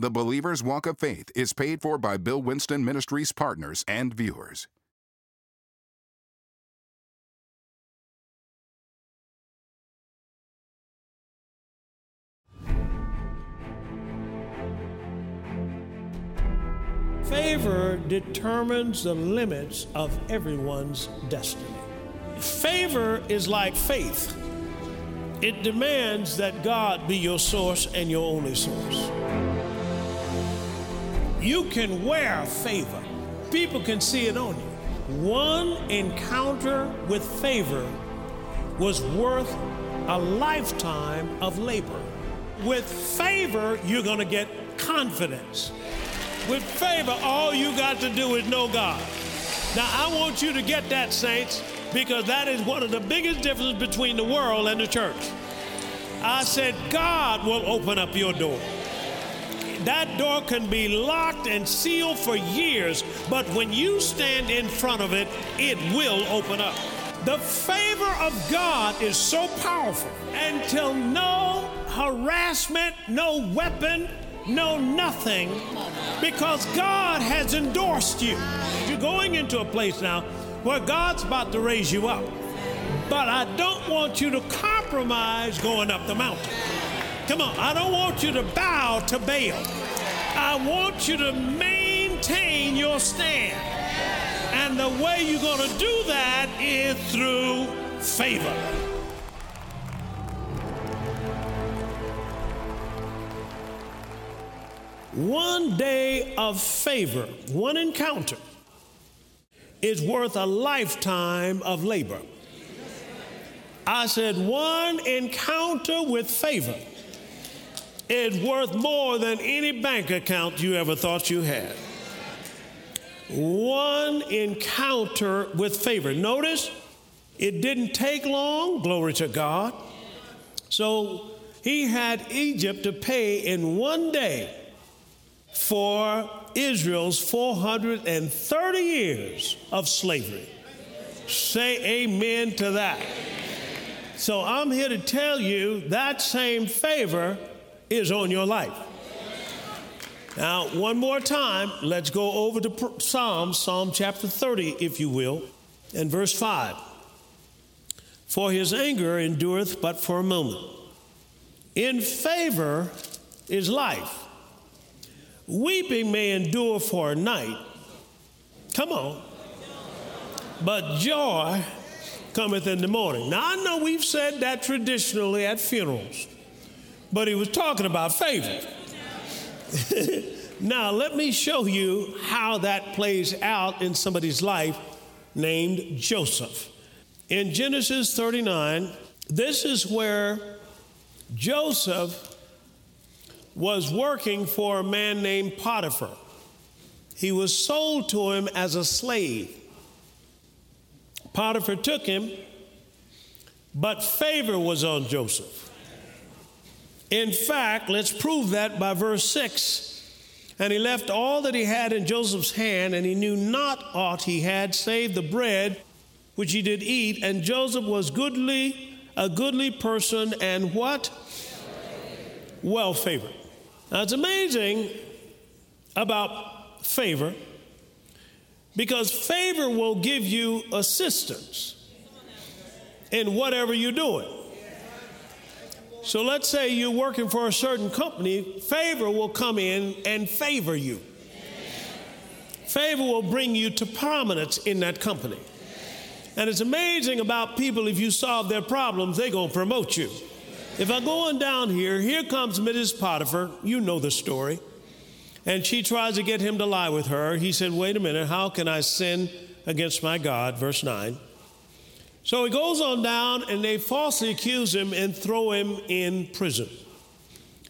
The Believer's Walk of Faith is paid for by Bill Winston Ministries partners and viewers. Favor determines the limits of everyone's destiny. Favor is like faith. It demands that God be your source and your only source. You can wear favor. People can see it on you. One encounter with favor was worth a lifetime of labor. With favor, you're going to get confidence. With favor, all you got to do is know God. Now, I want you to get that, saints, because that is one of the biggest differences between the world and the church. I said, God will open up your door. That door can be locked and sealed for years, but when you stand in front of it, it will open up. The favor of God is so powerful until no harassment, no weapon, no nothing, because God has endorsed you. You're going into a place now where God's about to raise you up. But I don't want you to compromise going up the mountain. Come on, I don't want you to bow to Baal. I want you to maintain your stand. And the way you're going to do that is through favor. One day of favor, one encounter, is worth a lifetime of labor. I said, one encounter with favor is worth more than any bank account you ever thought you had. One encounter with favor. Notice it didn't take long, glory to God. So he had Egypt to pay in one day for Israel's 430 years of slavery. Say amen to that. So I'm here to tell you that same favor is on your life. Now, one more time, let's go over to Psalm, Psalm chapter 30, if you will, and verse 5. For his anger endureth but for a moment. In favor is life. Weeping may endure for a night. Come on. But joy cometh in the morning. Now, I know we've said that traditionally at funerals, but he was talking about favor. now, let me show you how that plays out in somebody's life named Joseph. In Genesis 39, this is where Joseph was working for a man named Potiphar. He was sold to him as a slave. Potiphar took him, but favor was on Joseph. In fact, let's prove that by verse 6. And he left all that he had in Joseph's hand, and he knew not aught he had save the bread which he did eat. And Joseph was goodly, a goodly person, and what? Well favored. Now it's amazing about favor because favor will give you assistance in whatever you're doing. So let's say you're working for a certain company, favor will come in and favor you. Favor will bring you to prominence in that company. And it's amazing about people, if you solve their problems, they're going to promote you. If I go on down here, here comes Mrs. Potiphar. You know the story. And she tries to get him to lie with her. He said, Wait a minute, how can I sin against my God? Verse 9. So he goes on down and they falsely accuse him and throw him in prison.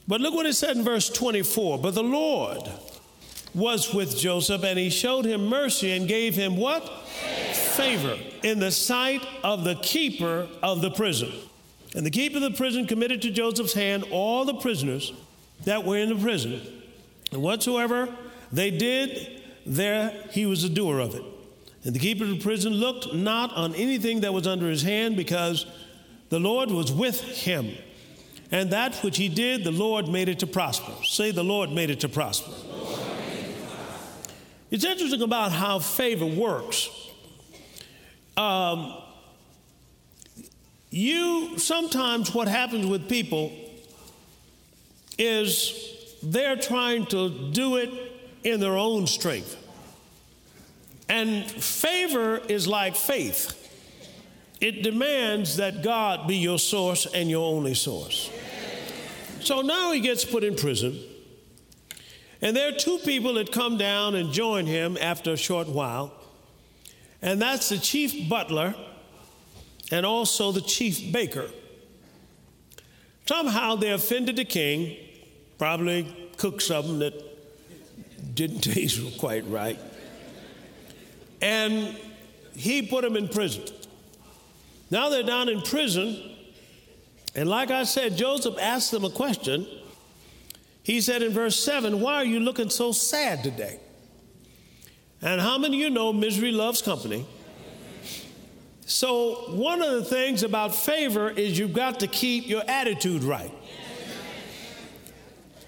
But look what it said in verse 24. But the Lord was with Joseph and he showed him mercy and gave him what? Favor in the sight of the keeper of the prison. And the keeper of the prison committed to Joseph's hand all the prisoners that were in the prison. And whatsoever they did, there he was a doer of it. And the keeper of the prison looked not on anything that was under his hand, because the Lord was with him. And that which he did, the Lord made it to prosper. Say, the Lord made it to prosper. It's interesting about how favor works. Um, you sometimes what happens with people is they're trying to do it in their own strength. And favor is like faith. It demands that God be your source and your only source. So now he gets put in prison. And there are two people that come down and join him after a short while. And that's the chief butler and also the chief baker. Somehow they offended the king, probably cooked something that didn't taste quite right. And he put them in prison. Now they're down in prison. And like I said, Joseph asked them a question. He said in verse 7, Why are you looking so sad today? And how many of you know misery loves company? So, one of the things about favor is you've got to keep your attitude right.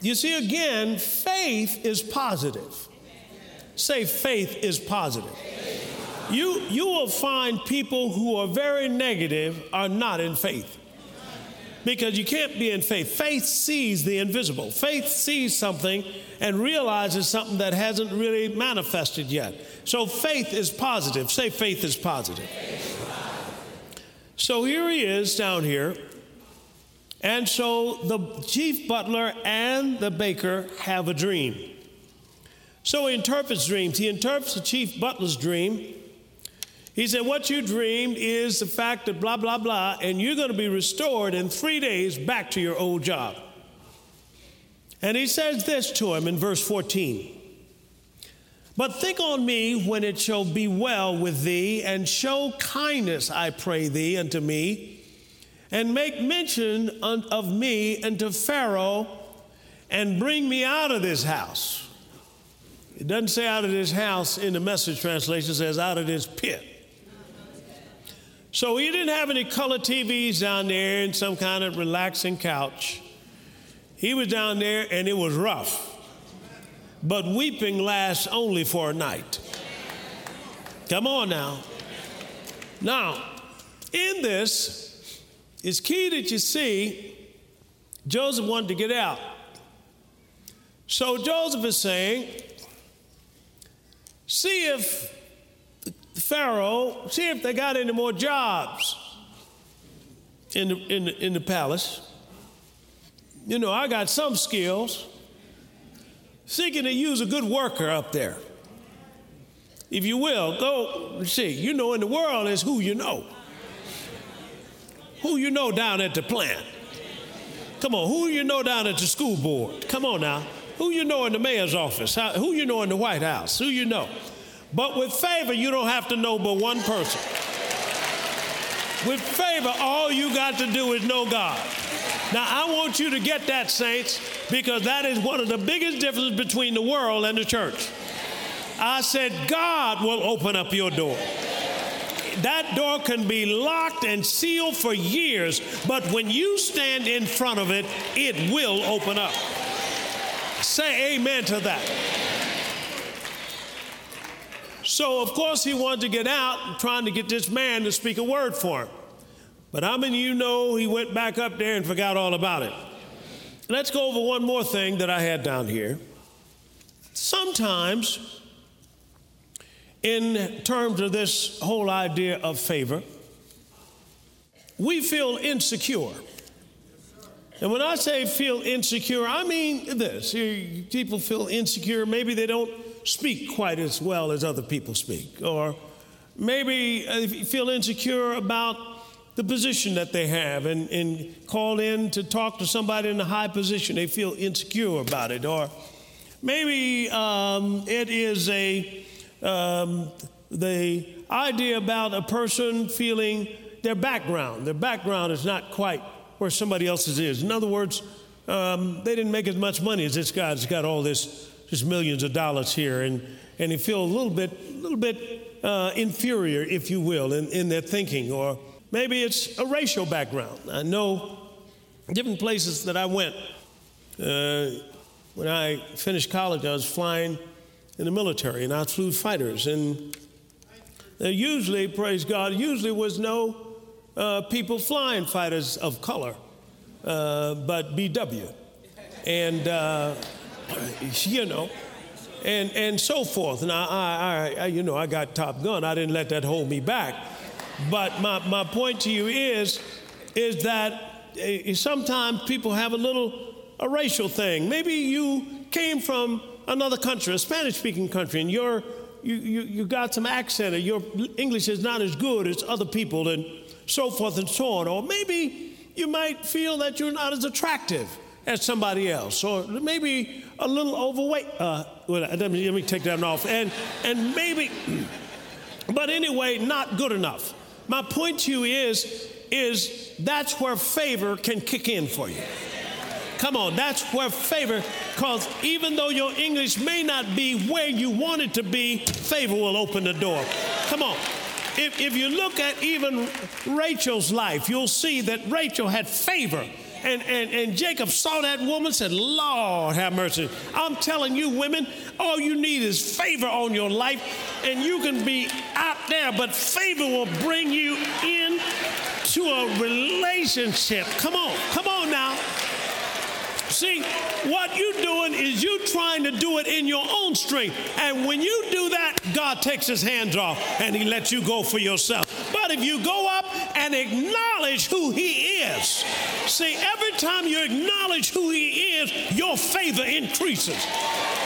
You see, again, faith is positive. Say, faith is positive. You, you will find people who are very negative are not in faith. Because you can't be in faith. Faith sees the invisible. Faith sees something and realizes something that hasn't really manifested yet. So faith is positive. Say, faith is positive. So here he is down here. And so the chief butler and the baker have a dream. So he interprets dreams. He interprets the chief butler's dream. He said, What you dreamed is the fact that blah, blah, blah, and you're going to be restored in three days back to your old job. And he says this to him in verse 14 But think on me when it shall be well with thee, and show kindness, I pray thee, unto me, and make mention of me unto Pharaoh, and bring me out of this house. It doesn't say out of this house in the message translation, it says out of this pit. So he didn't have any color TVs down there and some kind of relaxing couch. He was down there and it was rough. But weeping lasts only for a night. Come on now. Now, in this, it's key that you see Joseph wanted to get out. So Joseph is saying, see if Pharaoh, see if they got any more jobs in the, in the, in the palace. You know, I got some skills. Seeking to use a good worker up there. If you will, go see. You know, in the world is who you know. Who you know down at the plant. Come on, who you know down at the school board? Come on now. Who you know in the mayor's office? who you know in the White House? Who you know? But with favor, you don't have to know but one person. With favor, all you got to do is know God. Now, I want you to get that, saints, because that is one of the biggest differences between the world and the church. I said, God will open up your door. That door can be locked and sealed for years, but when you stand in front of it, it will open up. Say amen to that. So, of course, he wanted to get out, trying to get this man to speak a word for him. But many of you know he went back up there and forgot all about it? Let's go over one more thing that I had down here. Sometimes, in terms of this whole idea of favor, we feel insecure. And when I say feel insecure, I mean this. People feel insecure. Maybe they don't speak quite as well as other people speak. Or maybe uh, feel insecure about the position that they have and, and call in to talk to somebody in a high position. They feel insecure about it. Or maybe um, it is a um, the idea about a person feeling their background. Their background is not quite where somebody else's is. In other words, um, they didn't make as much money as this guy that's got all this just millions of dollars here, and, and they feel a little bit, little bit uh, inferior, if you will, in, in their thinking. Or maybe it's a racial background. I know different places that I went. Uh, when I finished college, I was flying in the military, and I flew fighters. And there usually, praise God, usually was no uh, people flying fighters of color, uh, but BW. And, uh, you know, and, and so forth. And I, I, I, you know, I got Top Gun. I didn't let that hold me back. But my, my point to you is, is that uh, sometimes people have a little a racial thing. Maybe you came from another country, a Spanish speaking country, and you're, you, you, you got some accent, or your English is not as good as other people, and so forth and so on. Or maybe you might feel that you're not as attractive as somebody else, or maybe a little overweight. Uh, let me, let me take that off. And, and maybe, but anyway, not good enough. My point to you is, is that's where favor can kick in for you. Come on, that's where favor, because even though your English may not be where you want it to be, favor will open the door. Come on. If, if you look at even Rachel's life, you'll see that Rachel had favor. And, and, and Jacob saw that woman, said, Lord, have mercy. I'm telling you, women, all you need is favor on your life, and you can be out there, but favor will bring you in to a relationship. Come on, come on now. See, what you're doing is you trying to do it in your own strength. And when you do that, God takes his hands off and he lets you go for yourself. But if you go up and acknowledge who he is, see, every time you acknowledge who he is, your favor increases.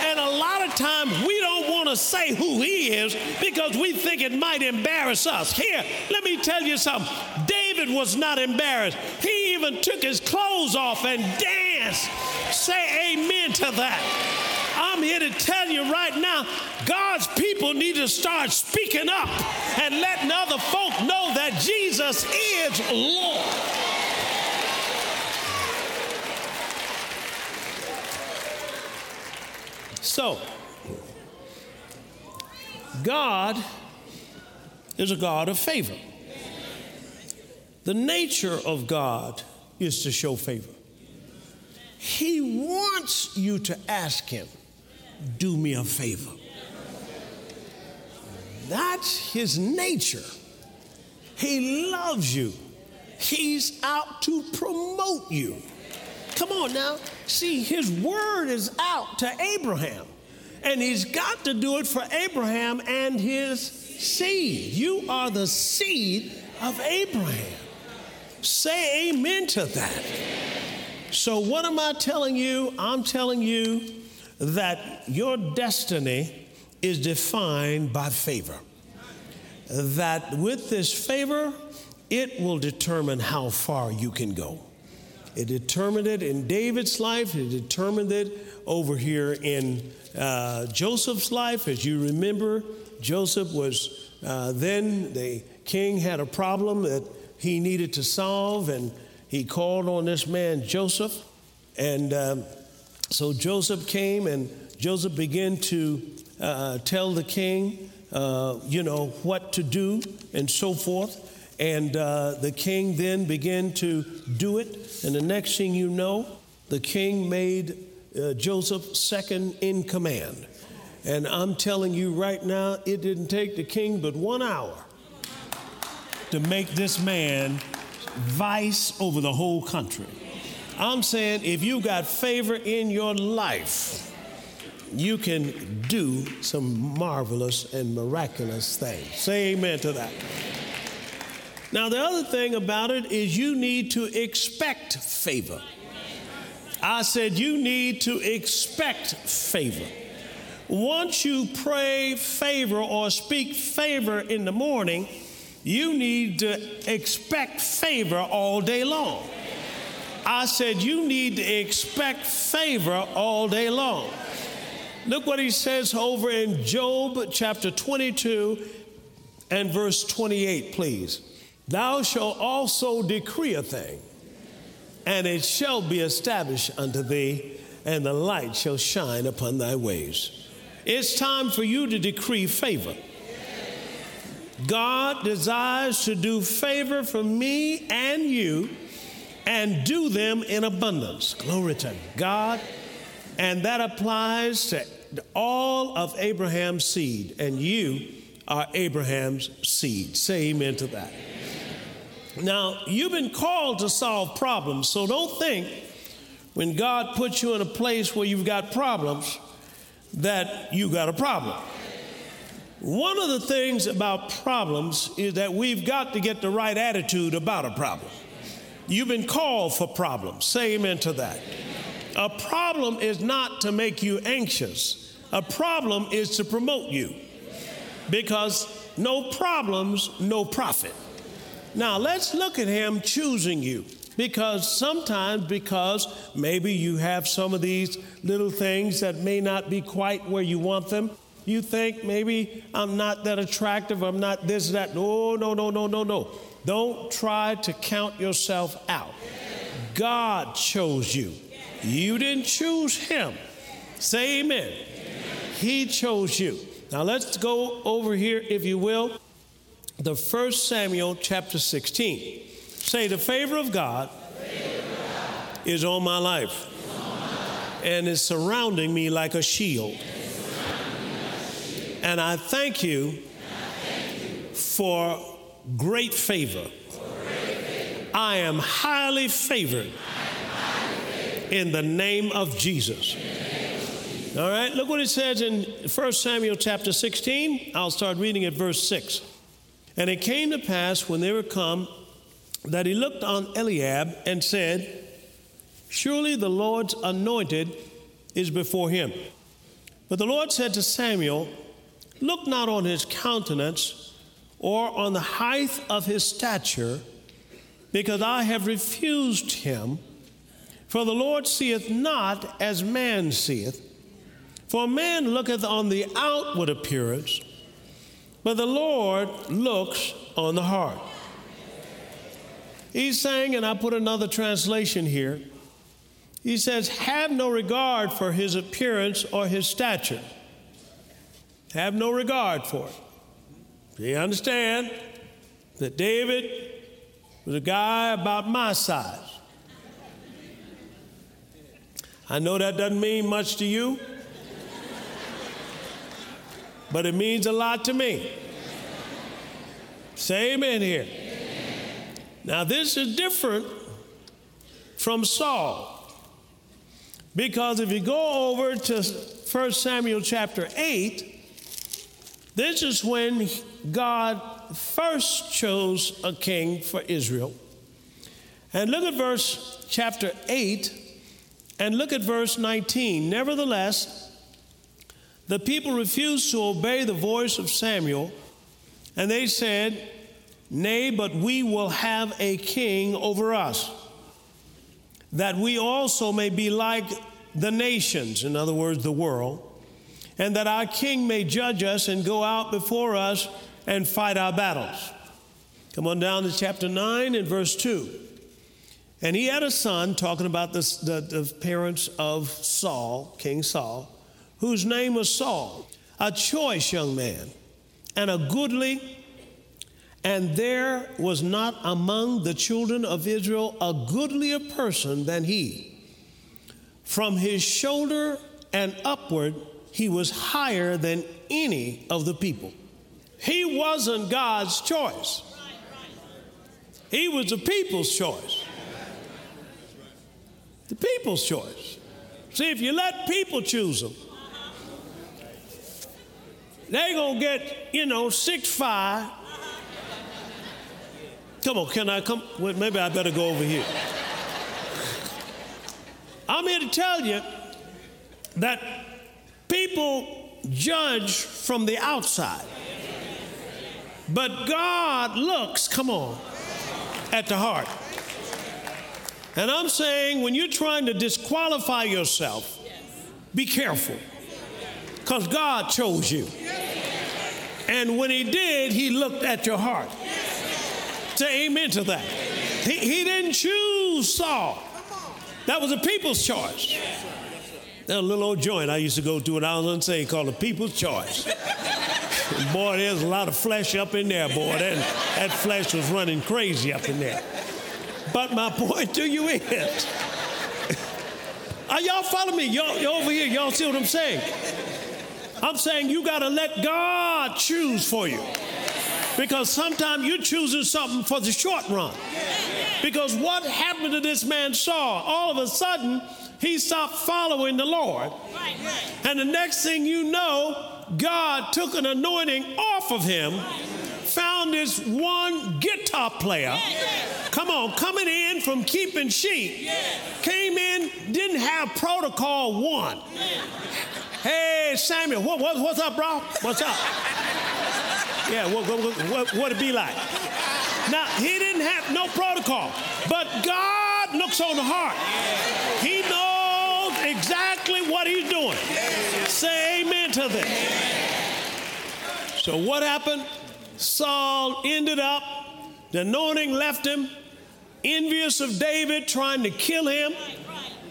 And a lot of times we don't want to say who he is because we think it might embarrass us. Here, let me tell you something. David was not embarrassed. He even took his clothes off and danced. Say amen to that. I'm here to tell you right now God's people need to start speaking up and letting other folk know that Jesus is Lord. So, God is a God of favor. The nature of God is to show favor. He wants you to ask Him, do me a favor. That's His nature. He loves you. He's out to promote you. Come on now. See, His word is out to Abraham, and He's got to do it for Abraham and his seed. You are the seed of Abraham. Say amen to that. So, what am I telling you? I'm telling you that your destiny is defined by favor. That with this favor, it will determine how far you can go. It determined it in David's life, it determined it over here in uh, Joseph's life. As you remember, Joseph was uh, then the king had a problem that he needed to solve, and he called on this man, Joseph. And um, so Joseph came, and Joseph began to uh, tell the king, uh, you know, what to do and so forth. And uh, the king then began to do it. And the next thing you know, the king made uh, Joseph second in command. And I'm telling you right now, it didn't take the king but one hour to make this man vice over the whole country. I'm saying if you got favor in your life, you can do some marvelous and miraculous things. Say amen to that. Now, the other thing about it is you need to expect favor. I said you need to expect favor. Once you pray favor or speak favor in the morning, you need to expect favor all day long. I said, you need to expect favor all day long. Look what he says over in Job chapter 22 and verse 28, please. Thou shalt also decree a thing, and it shall be established unto thee, and the light shall shine upon thy ways. It's time for you to decree favor. God desires to do favor for me and you, and do them in abundance. Glory to God. And that applies to all of Abraham's seed, and you are Abraham's seed. Say amen to that. Now, you've been called to solve problems, so don't think when God puts you in a place where you've got problems that you got a problem. One of the things about problems is that we've got to get the right attitude about a problem. You've been called for problems. Say amen to that. A problem is not to make you anxious, a problem is to promote you. Because no problems, no profit. Now let's look at him choosing you. Because sometimes, because maybe you have some of these little things that may not be quite where you want them, you think maybe I'm not that attractive, I'm not this, that. No, no, no, no, no, no. Don't try to count yourself out. God chose you. You didn't choose him. Say amen. He chose you. Now let's go over here, if you will, the first Samuel chapter 16. Say, the favor of God, favor of God is on life, on my life. and is surrounding me like a shield. And I thank you, for great favor. I am highly favored in the name of Jesus. All right, look what it says in 1 Samuel chapter 16. I'll start reading at verse 6. And it came to pass when they were come that he looked on Eliab and said, Surely the Lord's anointed is before him. But the Lord said to Samuel, Look not on his countenance or on the height of his stature, because I have refused him. For the Lord seeth not as man seeth. For man looketh on the outward appearance, but the Lord looks on the heart. He's saying, and I put another translation here, he says, Have no regard for his appearance or his stature have no regard for it. Do you understand that David was a guy about my size. I know that doesn't mean much to you, but it means a lot to me. Say amen here. Now, this is different from Saul. Because if you go over to 1 Samuel chapter 8, this is when God first chose a king for Israel. And look at verse chapter 8 and look at verse 19. Nevertheless, the people refused to obey the voice of Samuel, and they said, Nay, but we will have a king over us, that we also may be like the nations, in other words, the world and that our king may judge us and go out before us and fight our battles. Come on down to chapter 9 and verse 2. And he had a son, talking about the, the parents of Saul, King Saul, whose name was Saul, a choice young man and a goodly. And there was not among the children of Israel a goodlier person than he. From his shoulder and upward, he was higher than any of the people. He wasn't God's choice, he was the people's choice. The people's choice. See, if you let people choose them, they're going to get, you know, six five. Come on, can I come? Well, maybe I better go over here. I'm here to tell you that People judge from the outside, but God looks, come on, at the heart. And I'm saying when you're trying to disqualify yourself, be careful because God chose you. And when He did, He looked at your heart. Say amen to that. He, he didn't choose Saul, that was a people's choice. A little old joint I used to go to when I was unsaved called the People's Choice. boy, there's a lot of flesh up in there, boy. That, that flesh was running crazy up in there. But my point to you is, are y'all following me? Y'all, y'all over here, y'all see what I'm saying? I'm saying you got to let God choose for you. Because sometimes you're choosing something for the short run. Because what happened to this man Saul? All of a sudden, he stopped following the Lord. And the next thing you know, God took an anointing off of him, found this one guitar player. Come on, coming in from keeping sheep, came in, didn't have protocol one. Hey, Samuel, what, what, what's up, bro? What's up? Yeah, what, what, what, what it be like? Now, he didn't have no protocol, but God looks on the heart. He exactly what he's doing. Say amen to this. So, what happened? Saul ended up, the anointing left him, envious of David, trying to kill him.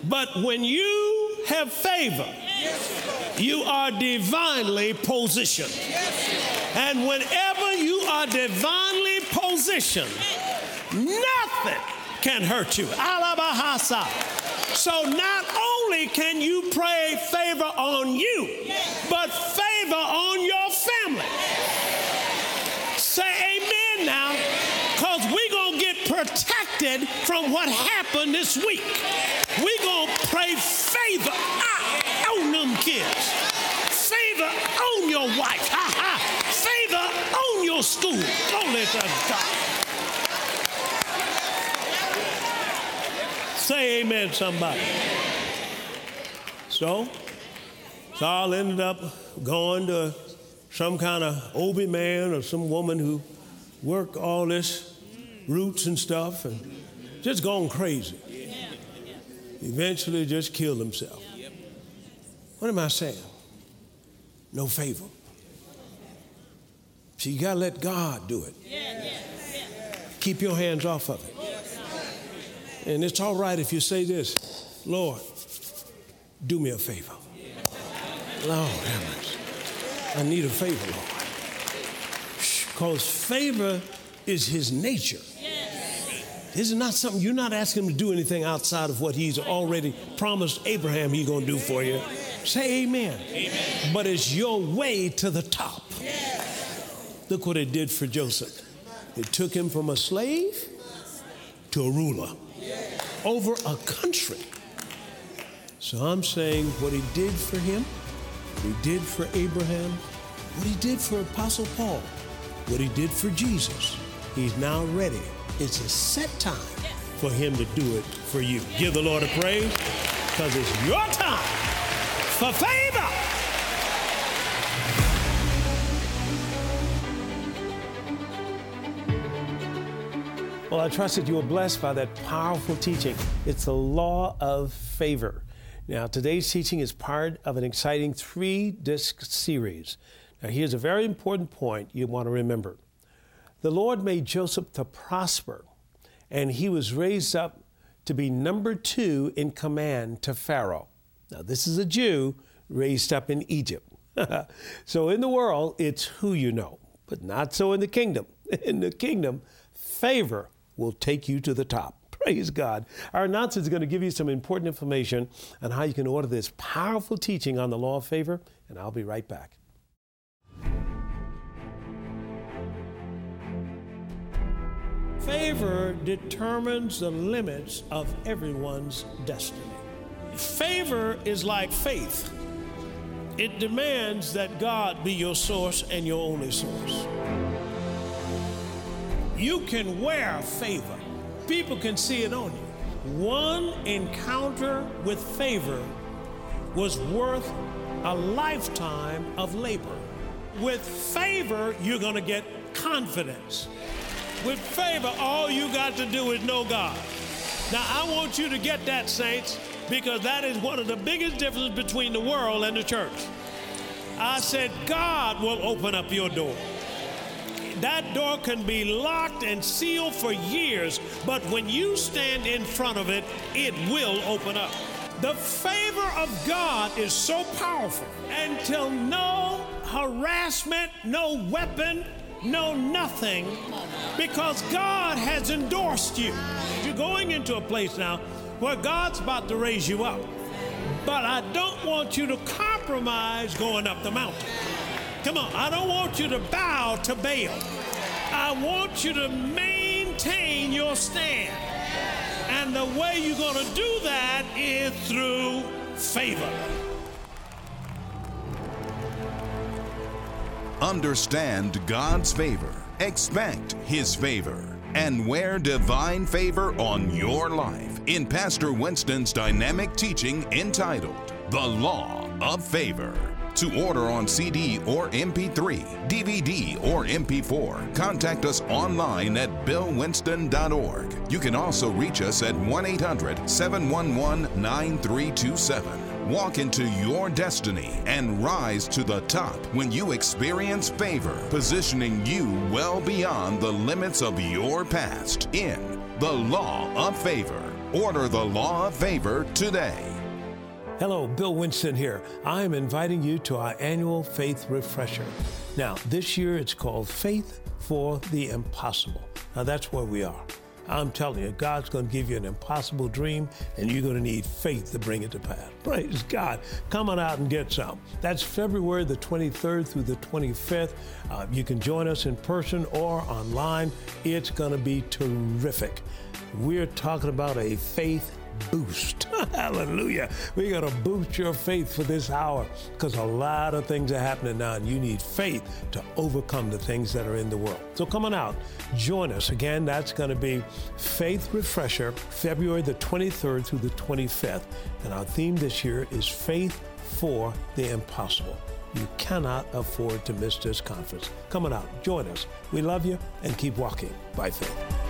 But when you have favor, you are divinely positioned. And whenever you are divinely positioned, nothing can hurt you. Alabahasa. So not only can you pray favor on you, but favor on your family. Say amen now, because we're going to get protected from what happened this week. We're going to pray favor on them kids, favor on your wife, ha ha, favor on your school. Glory to God. Say amen, somebody. So, Saul ended up going to some kind of Obi man or some woman who worked all this roots and stuff and just gone crazy. Eventually just killed himself. What am I saying? No favor. See, you gotta let God do it. Keep your hands off of it. And it's all right if you say this, Lord, do me a favor. Lord. I need a favor, Lord. Because favor is his nature. This is not something you're not asking him to do anything outside of what he's already promised Abraham he's going to do for you. Say amen. amen. But it's your way to the top. Look what it did for Joseph. It took him from a slave to a ruler over a country. So I'm saying what he did for him, what he did for Abraham, what he did for Apostle Paul, what he did for Jesus, he's now ready. It's a set time for him to do it for you. Give the Lord a praise because it's your time for favor. Well, I trust that you were blessed by that powerful teaching. It's the law of favor. Now, today's teaching is part of an exciting three disc series. Now, here's a very important point you want to remember. The Lord made Joseph to prosper, and he was raised up to be number two in command to Pharaoh. Now, this is a Jew raised up in Egypt. so, in the world, it's who you know, but not so in the kingdom. In the kingdom, favor will take you to the top. Praise God. Our announcer is going to give you some important information on how you can order this powerful teaching on the law of favor, and I'll be right back. Favor determines the limits of everyone's destiny. Favor is like faith. It demands that God be your source and your only source. You can wear favor. People can see it on you. One encounter with favor was worth a lifetime of labor. With favor, you're going to get confidence. With favor, all you got to do is know God. Now, I want you to get that, saints, because that is one of the biggest differences between the world and the church. I said, God will open up your door. That door can be locked and sealed for years, but when you stand in front of it, it will open up. The favor of God is so powerful until no harassment, no weapon, no nothing, because God has endorsed you. you're going into a place now where God's about to raise you up. But I don't want you to compromise going up the mountain. Come on, I don't want you to bow to Baal. I want you to maintain your stand. And the way you're going to do that is through favor. Understand God's favor, expect His favor, and wear divine favor on your life in Pastor Winston's dynamic teaching entitled The Law of Favor. To order on CD or MP3, DVD, or MP4, contact us online at billwinston.org. You can also reach us at 1 800 711 9327. Walk into your destiny and rise to the top when you experience favor, positioning you well beyond the limits of your past in the Law of Favor. Order the Law of Favor today. Hello, Bill Winston here. I am inviting you to our annual Faith Refresher. Now, this year it's called Faith for the Impossible. Now, that's where we are. I'm telling you, God's going to give you an impossible dream, and you're going to need faith to bring it to pass. Praise God. Come on out and get some. That's February the 23rd through the 25th. Uh, you can join us in person or online. It's going to be terrific. We're talking about a faith boost. Hallelujah. Going to boost your faith for this hour because a lot of things are happening now, and you need faith to overcome the things that are in the world. So come on out, join us. Again, that's going to be Faith Refresher, February the 23rd through the 25th. And our theme this year is Faith for the Impossible. You cannot afford to miss this conference. Come on out, join us. We love you and keep walking by faith.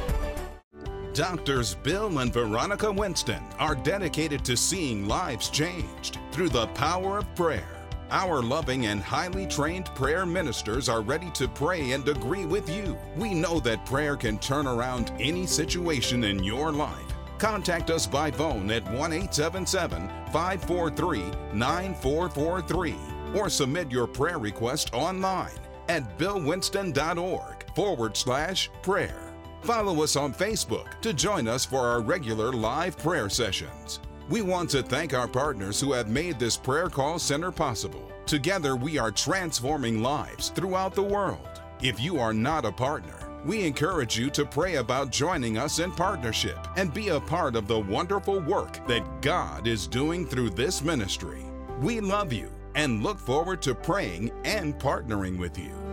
Doctors Bill and Veronica Winston are dedicated to seeing lives changed through the power of prayer. Our loving and highly trained prayer ministers are ready to pray and agree with you. We know that prayer can turn around any situation in your life. Contact us by phone at 1 877 543 9443 or submit your prayer request online at billwinston.org forward slash prayer. Follow us on Facebook to join us for our regular live prayer sessions. We want to thank our partners who have made this prayer call center possible. Together, we are transforming lives throughout the world. If you are not a partner, we encourage you to pray about joining us in partnership and be a part of the wonderful work that God is doing through this ministry. We love you and look forward to praying and partnering with you.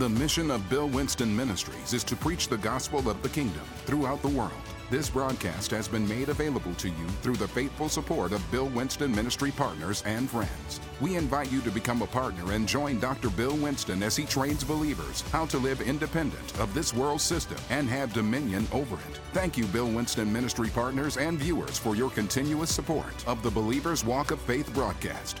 The mission of Bill Winston Ministries is to preach the gospel of the kingdom throughout the world. This broadcast has been made available to you through the faithful support of Bill Winston Ministry partners and friends. We invite you to become a partner and join Dr. Bill Winston as he trains believers how to live independent of this world system and have dominion over it. Thank you, Bill Winston Ministry partners and viewers, for your continuous support of the Believer's Walk of Faith broadcast.